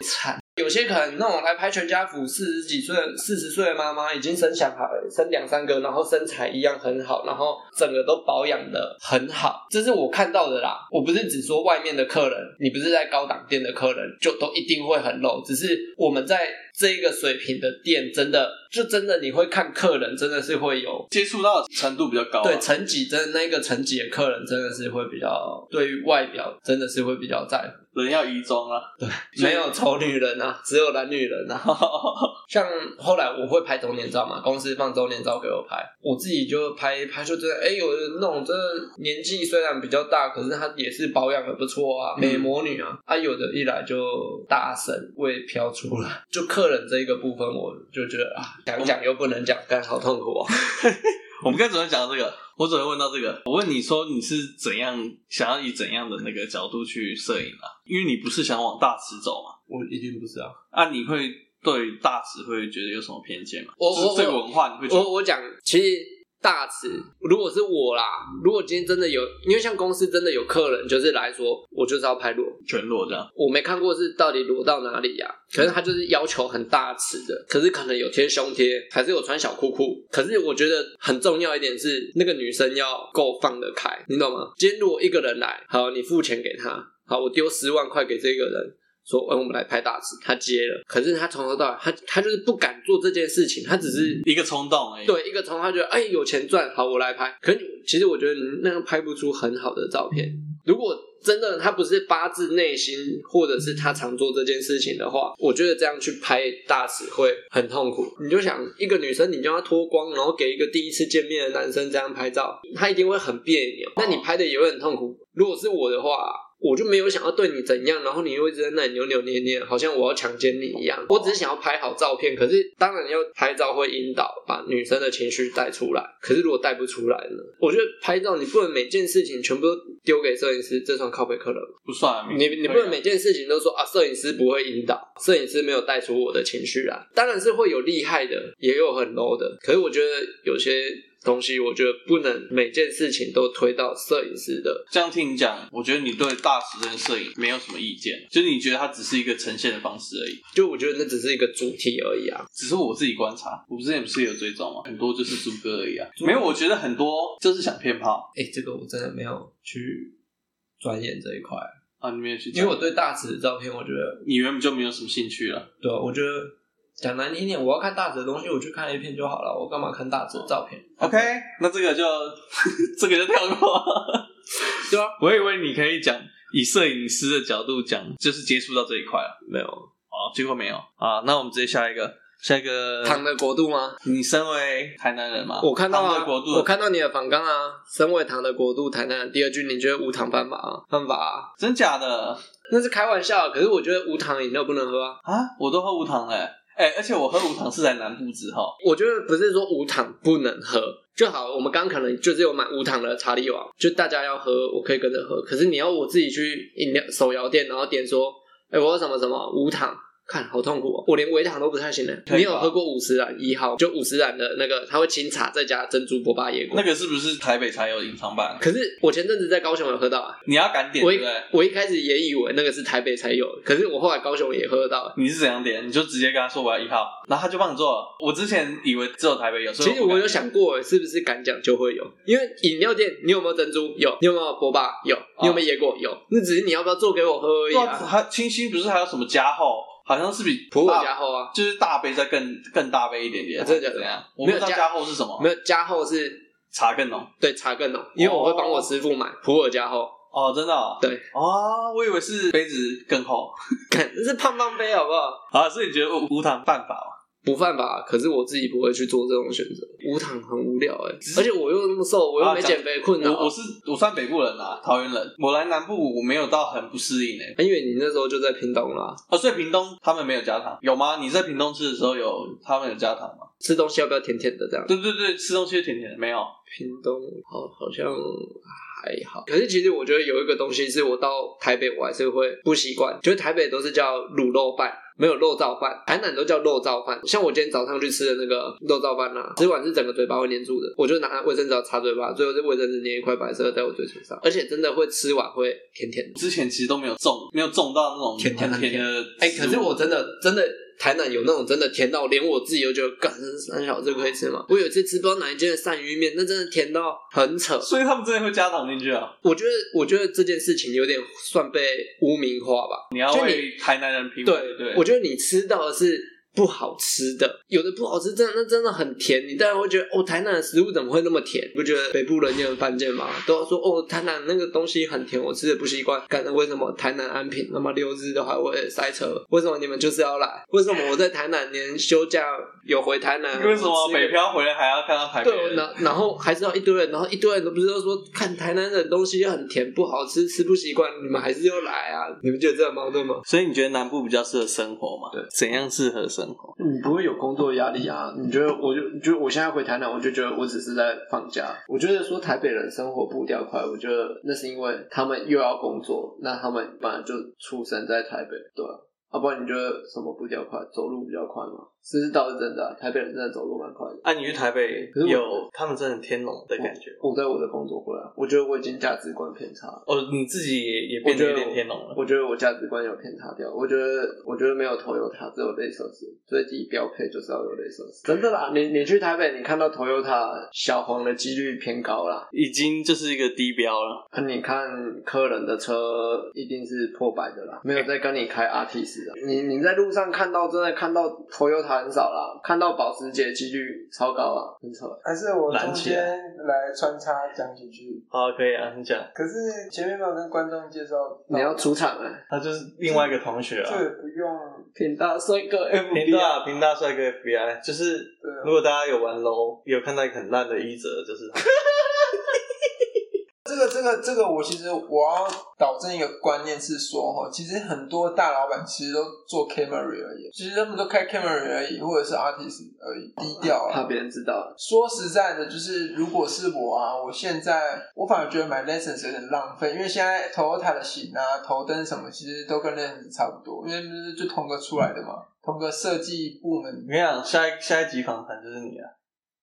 惨。有些可能那种来拍全家福，四十几岁、四十岁的妈妈已经生小孩，生两三个，然后身材一样很好，然后整个都保养的很好，这是我看到的啦。我不是只说外面的客人，你不是在高档店的客人就都一定会很露，只是我们在这一个水平的店真的就真的你会看客人，真的是会有接触到程度比较高，对层级真的那个层级的客人真的是会比较对于外表真的是会比较在乎。人要移中啊，对，没有丑女人啊，只有懒女人啊。像后来我会拍周年照嘛，公司放周年照给我拍，我自己就拍拍，就真的哎，有的那种真的年纪虽然比较大，可是她也是保养的不错啊，美魔女啊。啊，有的一来就大神味飘出来，就客人这一个部分，我就觉得啊，讲讲又不能讲，但好痛苦啊。我们刚才怎么讲这个？我只能问到这个？我问你说你是怎样想要以怎样的那个角度去摄影啊？因为你不是想往大池走嘛？我一定不是啊！啊，你会对大池会觉得有什么偏见吗？我我这个文化你会觉得？我我讲，其实。大池，如果是我啦，如果今天真的有，因为像公司真的有客人，就是来说，我就是要拍裸，全裸这样。我没看过是到底裸到哪里呀、啊？可是他就是要求很大尺的，可是可能有贴胸贴，还是有穿小裤裤。可是我觉得很重要一点是，那个女生要够放得开，你懂吗？今天如果一个人来，好，你付钱给他，好，我丢十万块给这个人。说，哎，我们来拍大池，他接了，可是他从头到尾，他他就是不敢做这件事情，他只是一个冲动而已。对，一个冲动，他觉得，哎，有钱赚，好，我来拍。可是其实我觉得你那样拍不出很好的照片。如果真的他不是发自内心，或者是他常做这件事情的话，我觉得这样去拍大使会很痛苦。你就想一个女生，你叫她脱光，然后给一个第一次见面的男生这样拍照，他一定会很别扭。那你拍的也会很痛苦。如果是我的话。我就没有想要对你怎样，然后你又一直在那里扭扭捏捏，好像我要强奸你一样。我只是想要拍好照片，可是当然要拍照会引导把女生的情绪带出来。可是如果带不出来呢？我觉得拍照你不能每件事情全部都丢给摄影师，这算靠北客人吗？不算啊。你你不能每件事情都说啊，摄影师不会引导，摄影师没有带出我的情绪来。当然是会有厉害的，也有很 low 的。可是我觉得有些。东西我觉得不能每件事情都推到摄影师的。这样听你讲，我觉得你对大池这个摄影没有什么意见，就是你觉得它只是一个呈现的方式而已。就我觉得那只是一个主题而已啊，只是我自己观察，我之前不是有追踪吗？很多就是猪哥而已啊，没有，我觉得很多就是想骗炮。哎、欸，这个我真的没有去钻研这一块啊，你没有去，因为我对大池的照片，我觉得你原本就没有什么兴趣了。对啊，我觉得。讲难听点，我要看大池的东西，我去看 A 片就好了。我干嘛看大池的照片？OK，那这个就 这个就跳过，对吧？我以为你可以讲以摄影师的角度讲，就是接触到这一块了。没有，哦，最后没有啊。那我们直接下一个，下一个糖的国度吗？你身为台南人吗？我看到啊，国度我看到你的访纲啊。身为糖的国度，台南第二句，你觉得无糖犯法啊？犯法啊？真假的？那是开玩笑。可是我觉得无糖饮料不能喝啊。啊，我都喝无糖嘞。哎、而且我喝无糖是在南部之后，我觉得不是说无糖不能喝就好。我们刚可能就是有买无糖的查理王，就大家要喝，我可以跟着喝。可是你要我自己去饮料手摇店，然后点说，哎、我要什么什么无糖。看好痛苦哦，我连微糖都不太行了。你有喝过五十岚一号？就五十岚的那个，它会清茶再加珍珠波霸椰果。那个是不是台北才有隐藏版？可是我前阵子在高雄有喝到啊。你要敢点我对不对？我一开始也以为那个是台北才有，可是我后来高雄也喝得到。你是怎样点？你就直接跟他说我要一号，然后他就帮你做了。我之前以为只有台北有，所以其实我有想过，是不是敢讲就会有？因为饮料店，你有没有珍珠？有。你有没有波霸？有。你有没有椰果？有。那只是你要不要做给我喝而已啊。还清新不是还有什么加厚？好像是比普洱加厚啊，就是大杯再更更大杯一点点。真的假的？样？我不知道加厚是什么？没有加厚是茶更浓，对，茶更浓。因为我会帮我师傅买普洱加厚。哦，真的？哦对。哦，我以为是杯子更厚，看这是胖胖杯，好不好？啊，所以你觉得无糖办法吗？不犯法，可是我自己不会去做这种选择。无糖很无聊哎、欸，而且我又那么瘦，我又没减肥困难。我我是我算北部人啊，桃园人。我来南部，我没有到很不适应哎、欸，因为你那时候就在屏东啦。哦，所以屏东他们没有加糖，有吗？你在屏东吃的时候有他们有加糖吗？吃东西要不要甜甜的这样？对对对，吃东西甜甜的没有。屏东好好像还好，可是其实我觉得有一个东西是我到台北我还是会不习惯，就是台北都是叫卤肉饭。没有肉燥饭，台南都叫肉燥饭。像我今天早上去吃的那个肉燥饭呐，吃完是整个嘴巴会黏住的，我就拿卫生纸擦嘴巴，最后这卫生纸粘一块白色在我嘴唇上，而且真的会吃完会甜甜的。之前其实都没有中，没有中到那种甜甜的。哎、欸，可是我真的真的。台南有那种真的甜到连我自己都觉得，干三小这个可以吃吗？我有一次吃不知道哪一间的鳝鱼面，那真的甜到很扯。所以他们真的会加糖进去啊？我觉得，我觉得这件事情有点算被污名化吧。你要为台南人评，对对，我觉得你吃到的是不好吃的，有的不好吃，真的那真的很甜。你当然会觉得哦，台南的食物怎么会那么甜？不觉得北部人也很犯贱吗？都要说哦，台南那个东西很甜，我吃的不习惯。感觉为什么台南安平那么六日的话会塞车？为什么你们就是要来？为什么我在台南连休假有回台南？为什么北漂回来还要看到台北？对，然然后还是要一堆人，然后一堆人都不是都说看台南的东西很甜不好吃，吃不习惯，你们还是要来啊？你们觉得这样矛盾吗？所以你觉得南部比较适合生活吗？对，怎样适合生活？你不会有工作压力啊？你觉得？我就觉得我现在回台南，我就觉得我只是在放假。我觉得说台北人生活步调快，我觉得那是因为他们又要工作，那他们本来就出生在台北，对啊。要不然你觉得什么步调快？走路比较快吗？这是倒是真的、啊，台北人真的走路蛮快的。啊，你去台北有他们真的很天龙的感觉我。我在我的工作过来，我觉得我已经价值观偏差了。哦，你自己也也变得有点天龙了。我觉得我价值观有偏差掉。我觉得我觉得没有 Toyota，只有雷克萨斯，所以第一标配就是要有雷克萨斯。真的啦，你你去台北，你看到 Toyota 小黄的几率偏高啦，已经就是一个低标了。啊，你看客人的车一定是破百的啦，没有在跟你开 Artis 的。你你在路上看到真的看到很少啦，看。到保时捷几率超高啊，很扯。还是我中间来穿插讲几句？好，可以啊，你讲。可是前面没有跟观众介绍，你要出场啊？他就是另外一个同学啊。对，不用。平大帅哥 FBI，品大帅哥 FBI，就是如果大家有玩 LOL，有看到一个很烂的一折，就是他。这个这个这个，我其实我要导正一个观念是说哈，其实很多大老板其实都做 camera 而已，其实他们都开 camera 而已，或者是 Artist 而已，低调啊，怕别人知道。说实在的，就是如果是我啊，我现在我反而觉得买 Lessons 有点浪费，因为现在 Toyota 的型啊、头灯什么，其实都跟 Lessons 差不多，因为不是就同个出来的嘛，同个设计部门。你想，下一下一集访谈就是你啊。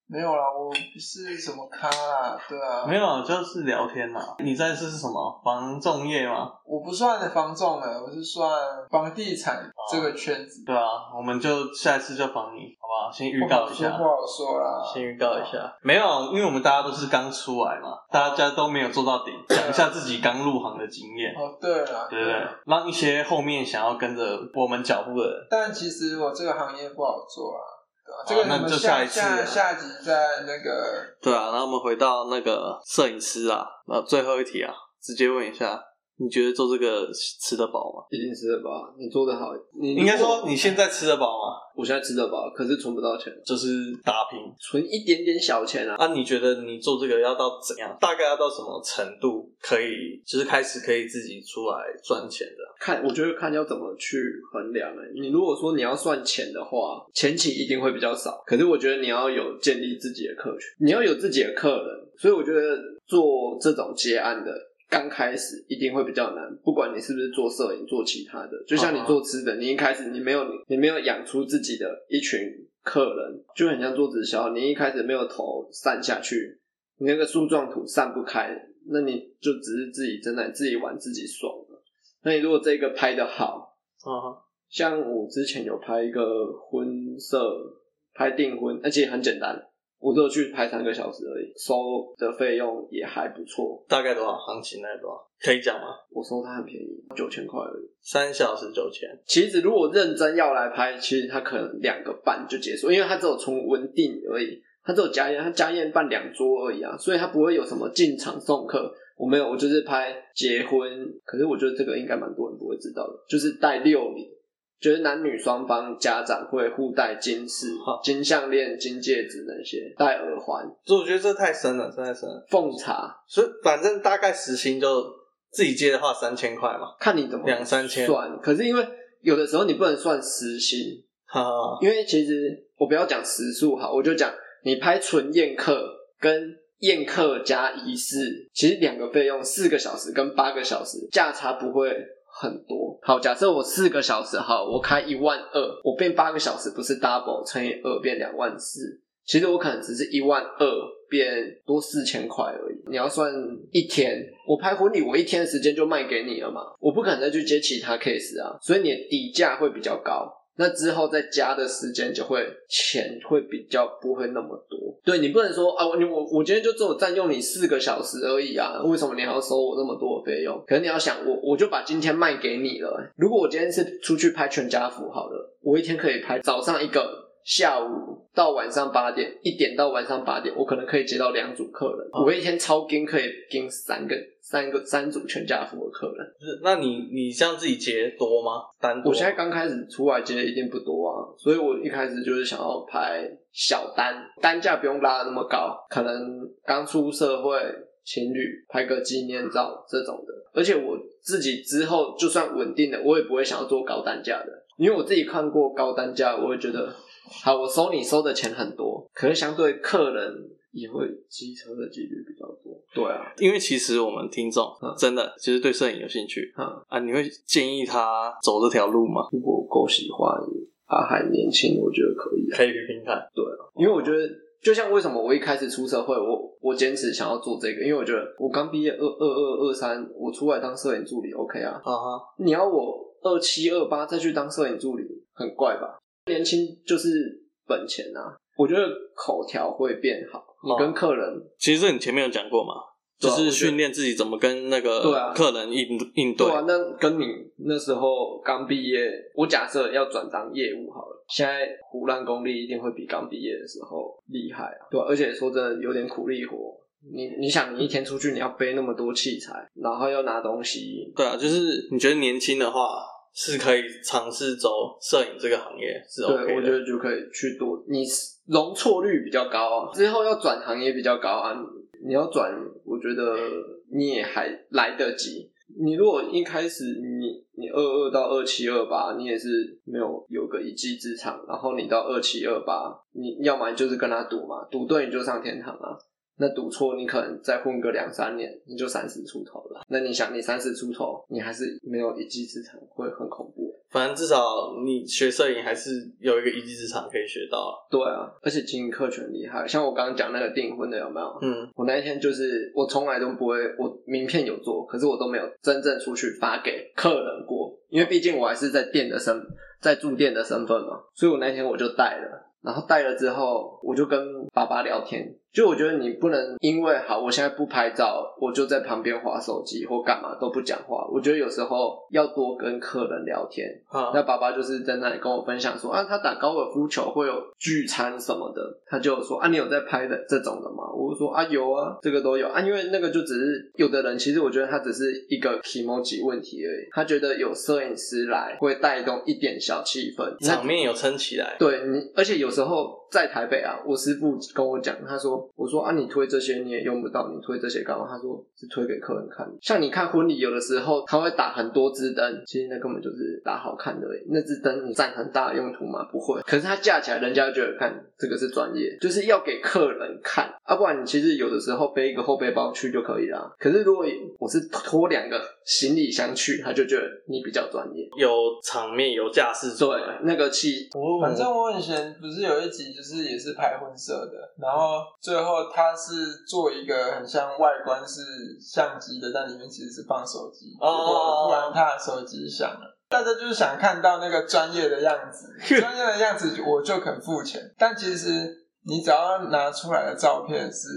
没有啦，我不是什么咖啦，对啊，没有，就是聊天啦。你在是什么房仲业吗？我不算的房仲哎，我是算房地产这个圈子。对啊，我们就下一次就访你，好不好？先预告一下，不好说啦。先预告一下，没有，因为我们大家都是刚出来嘛，大家都没有做到顶，讲一下自己刚入行的经验。哦，对啊，对对，让一些后面想要跟着我们脚步的人。但其实我这个行业不好做啊。这个那就下一次下下集在那个对啊，然后我们回到那个摄影师啊，那最后一题啊，直接问一下，你觉得做这个吃得饱吗？一定吃得饱，你做得好，你应该说你现在吃得饱吗？我现在吃得饱，可是存不到钱，就是打拼，存一点点小钱啊。啊，你觉得你做这个要到怎样？大概要到什么程度可以，就是开始可以自己出来赚钱的？看，我觉得看要怎么去衡量欸。你如果说你要算钱的话，前期一定会比较少。可是我觉得你要有建立自己的客群，你要有自己的客人，所以我觉得做这种接案的。刚开始一定会比较难，不管你是不是做摄影、做其他的，就像你做吃的，你一开始你没有你没有养出自己的一群客人，就很像做直销，你一开始没有头散下去，你那个树状图散不开，那你就只是自己真的自己玩自己爽了。那你如果这个拍的好，啊，像我之前有拍一个婚摄，拍订婚，而且很简单。我只有去拍三个小时而已，收的费用也还不错。大概多少？行情大概多少？可以讲吗？我收他很便宜，九千块而已。三小时九千。其实如果认真要来拍，其实他可能两个半就结束，因为他只有从文定而已，他只有家宴，他家宴办两桌而已啊，所以他不会有什么进场送客。我没有，我就是拍结婚。可是我觉得这个应该蛮多人不会知道的，就是带六礼。就是男女双方家长会互戴金饰、金项链、金戒指那些，戴耳环。所以我觉得这太深了，这太深了。奉茶，所以反正大概时薪就自己接的话三千块嘛，看你怎么两三千算。可是因为有的时候你不能算时薪，哈，因为其实我不要讲时数哈，我就讲你拍纯宴客跟宴客加仪式，其实两个费用四个小时跟八个小时价差不会很多。好，假设我四个小时，哈，我开一万二，我变八个小时，不是 double 乘以二变两万四。其实我可能只是一万二变多四千块而已。你要算一天，我拍婚礼，我一天的时间就卖给你了嘛，我不可能再去接其他 case 啊，所以你的底价会比较高。那之后再加的时间就会钱会比较不会那么多。对，你不能说啊，我我我今天就只有占用你四个小时而已啊，为什么你还要收我那么多费用？可能你要想，我我就把今天卖给你了。如果我今天是出去拍全家福，好了，我一天可以拍早上一个。下午到晚上八点，一点到晚上八点，我可能可以接到两组客人。我一天超跟可以跟三个、三个、三组全家福的客人。是，那你你这样自己接多吗？单多？我现在刚开始出来接一定不多啊，所以我一开始就是想要拍小单，单价不用拉的那么高，可能刚出社会情侣拍个纪念照这种的。而且我自己之后就算稳定了，我也不会想要做高单价的，因为我自己看过高单价，我会觉得。好，我收你收的钱很多，可是相对客人也会机车的几率比较多。对啊，因为其实我们听众真的其实对摄影有兴趣，嗯啊，你会建议他走这条路吗？如果够喜欢，他还年轻，我觉得可以，可以拼拼看。对啊，因为我觉得就像为什么我一开始出社会，我我坚持想要做这个，因为我觉得我刚毕业二二二二三，我出来当摄影助理，OK 啊，啊哈，你要我二七二八再去当摄影助理，很怪吧？年轻就是本钱啊！我觉得口条会变好，你跟客人，哦、其实你前面有讲过嘛，就是训练自己怎么跟那个客人应应对。对啊，那跟你那时候刚毕业，我假设要转当业务好了，现在胡乱功力一定会比刚毕业的时候厉害啊！对啊，而且说真的有点苦力活。你你想，你一天出去你要背那么多器材，然后要拿东西。对啊，就是你觉得年轻的话。是可以尝试走摄影这个行业，是 OK 我觉得就可以去多，你容错率比较高啊。之后要转行也比较高啊，你要转，我觉得你也还来得及。你如果一开始你你二二到二七二八，你也是没有有个一技之长，然后你到二七二八，你要么就是跟他赌嘛，赌对你就上天堂啊。那赌错，你可能再混个两三年，你就三十出头了。那你想，你三十出头，你还是没有一技之长，会很恐怖。反正至少你学摄影还是有一个一技之长可以学到。对啊，而且经营客群厉害。像我刚刚讲那个订婚的有没有？嗯，我那一天就是我从来都不会，我名片有做，可是我都没有真正出去发给客人过，因为毕竟我还是在店的身，在住店的身份嘛，所以我那天我就带了，然后带了之后，我就跟爸爸聊天。就我觉得你不能因为好，我现在不拍照，我就在旁边划手机或干嘛都不讲话。我觉得有时候要多跟客人聊天。啊，那爸爸就是在那里跟我分享说啊，他打高尔夫球会有聚餐什么的，他就说啊，你有在拍的这种的吗？我就说啊，有啊，这个都有啊，因为那个就只是有的人其实我觉得他只是一个 kimochi 问题而已，他觉得有摄影师来会带动一点小气氛，场面有撑起来。对你，而且有时候在台北啊，我师傅跟我讲，他说。我说啊，你推这些你也用不到，你推这些干嘛？他说是推给客人看。像你看婚礼，有的时候他会打很多支灯，其实那根本就是打好看的。那支灯你占很大的用途吗？不会。可是它架起来，人家觉得看这个是专业，就是要给客人看。啊，不然你其实有的时候背一个后背包去就可以了。可是如果我是拖两个行李箱去，他就觉得你比较专业，有场面有架势，对那个气。反正我以前不是有一集就是也是拍婚摄的，然后最后他是做一个很像外观是相机的，但里面其实是放手机。哦，突然他的手机响了，大家就是想看到那个专业的样子，专业的样子我就肯付钱。但其实你只要拿出来的照片是，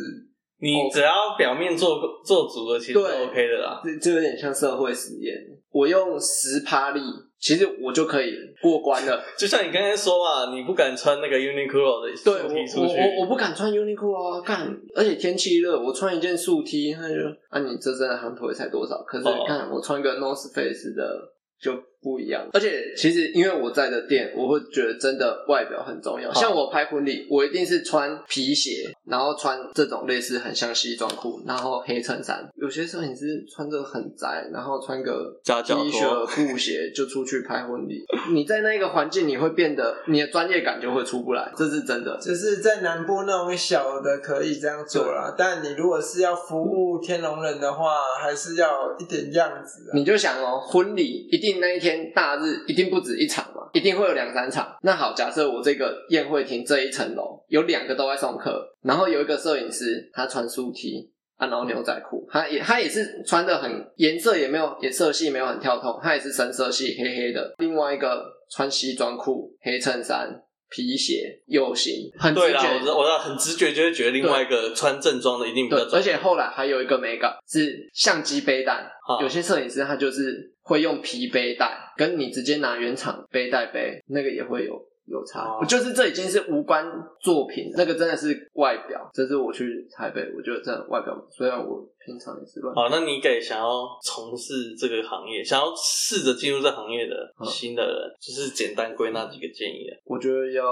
你只要表面做做足了，其实是 OK 的啦。这这有点像社会实验，我用十趴力。其实我就可以过关了，就像你刚才说嘛，你不敢穿那个 Uniqlo 的素 T 出去，对，我我我不敢穿 Uniqlo 啊，干，而且天气热，我穿一件素 T，他就啊，你这身的行头才多少？可是你看我穿个 North Face 的就。不一样，而且其实因为我在的店，我会觉得真的外表很重要。像我拍婚礼，我一定是穿皮鞋，然后穿这种类似很像西装裤，然后黑衬衫。有些摄影师穿着很窄，然后穿个 T 恤布鞋就出去拍婚礼。你在那个环境，你会变得你的专业感就会出不来，这是真的。只是在南部那种小的可以这样做啦，但你如果是要服务天龙人的话，还是要一点样子。你就想哦，婚礼一定那一天。大日一定不止一场嘛，一定会有两三场。那好，假设我这个宴会厅这一层楼有两个都在送客，然后有一个摄影师他穿素 T，啊，然后牛仔裤，他也他也是穿的很颜色也没有，颜色系没有很跳脱，他也是深色系，黑黑的。另外一个穿西装裤、黑衬衫。皮鞋右型，很直觉。对啦，我知道，我知道，很直觉就会觉得另外一个穿正装的一定比较。而且后来还有一个美感是相机背带，啊、有些摄影师他就是会用皮背带，跟你直接拿原厂背带背，那个也会有。有差，哦、就是这已经是无关作品，那个真的是外表。这是我去台北，我觉得这样外表，虽然我平常也是乱。好，那你给想要从事这个行业，想要试着进入这行业的新的人，嗯、就是简单归纳几个建议。我觉得要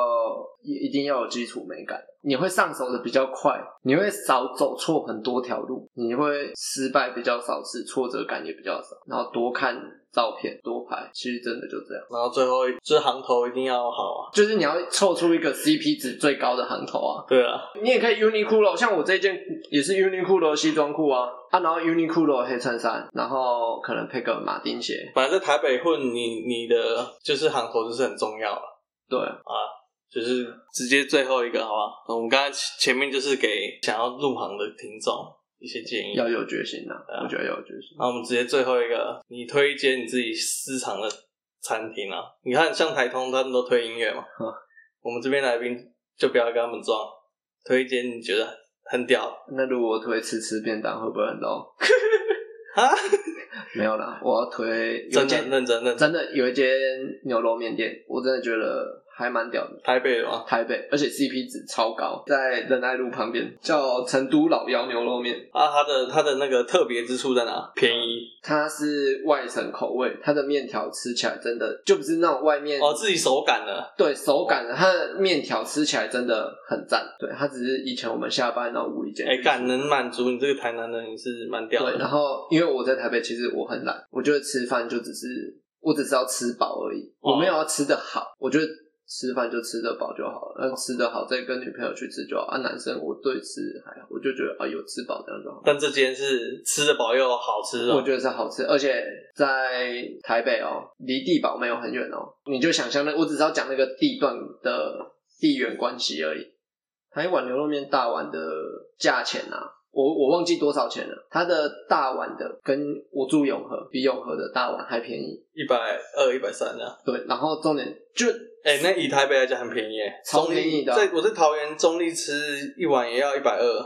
一一定要有基础美感，你会上手的比较快，你会少走错很多条路，你会失败比较少次，挫折感也比较少，然后多看。照片多拍，其实真的就这样。然后最后这行头一定要好啊，就是你要凑出一个 CP 值最高的行头啊。对啊，你也可以 Uniqlo，像我这件也是 Uniqlo 西装裤啊，啊，然后 Uniqlo 黑衬衫，然后可能配个马丁鞋。反正在台北混你，你你的就是行头就是很重要了。对啊，就是直接最后一个，好不好？我们刚才前面就是给想要入行的听众。一些建议要有决心呐，啊、我觉得要有决心。那我们直接最后一个，你推一间你自己私藏的餐厅啊？你看像台通他们都推音乐嘛，我们这边来宾就不要跟他们装，推一间你觉得很屌。那如果我推吃吃便当会不会很 low？啊？没有啦，我要推真的认真认真，真的有一间牛肉面店，我真的觉得。还蛮屌的，台北的吗？台北，而且 CP 值超高，在仁爱路旁边，叫成都老窑牛肉面啊。它的它的那个特别之处在哪？便宜。它是外省口味，它的面条吃起来真的就不是那种外面哦，自己手擀的。对，手擀的，它的面条吃起来真的很赞。对，它只是以前我们下班然后无意间，哎，敢能满足你这个台南人，你是蛮屌的。对，然后因为我在台北，其实我很懒，我觉得吃饭就只是我只是要吃饱而已，我没有要吃的好，我觉得。吃饭就吃得饱就好了，那吃得好再跟女朋友去吃就好。啊，男生我对吃还好，我就觉得啊有吃饱这样就好。但这间是吃得饱又好吃哦，我觉得是好吃，而且在台北哦，离地堡没有很远哦。你就想象那，我只是要讲那个地段的地缘关系而已。它一碗牛肉面大碗的价钱啊，我我忘记多少钱了。它的大碗的跟我住永和，比永和的大碗还便宜，一百二、一百三啊。对，然后重点就。哎、欸，那以台北来讲很便宜，超便宜的。在我在桃园中立吃一碗也要一百二，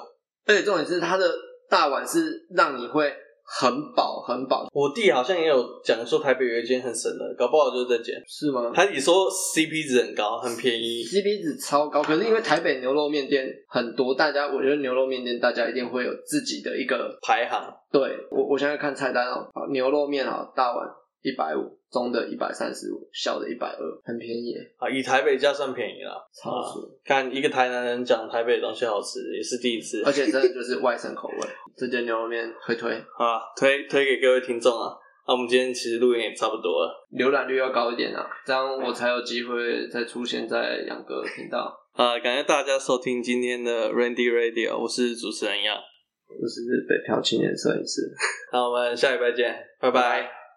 而且重点是它的大碗是让你会很饱很饱。我弟好像也有讲说台北有一间很神的，搞不好就是这间，是吗？他也说 CP 值很高，很便宜，CP 值超高。可是因为台北牛肉面店很多，大家我觉得牛肉面店大家一定会有自己的一个排行。对，我我现在看菜单哦，牛肉面啊，大碗。一百五，中的一百三十五，小的一百二，很便宜啊！以台北价算便宜了。看一个台南人讲台北的东西好吃，也是第一次。而且真的 就是外省口味，这间牛肉面推推啊，推推给各位听众啊！那、啊、我们今天其实录音也差不多了，浏览率要高一点啊，这样我才有机会再出现在杨哥频道啊！感谢大家收听今天的 Randy Radio，我是主持人杨，我是北漂青年摄影师。那我们下礼拜见，拜拜。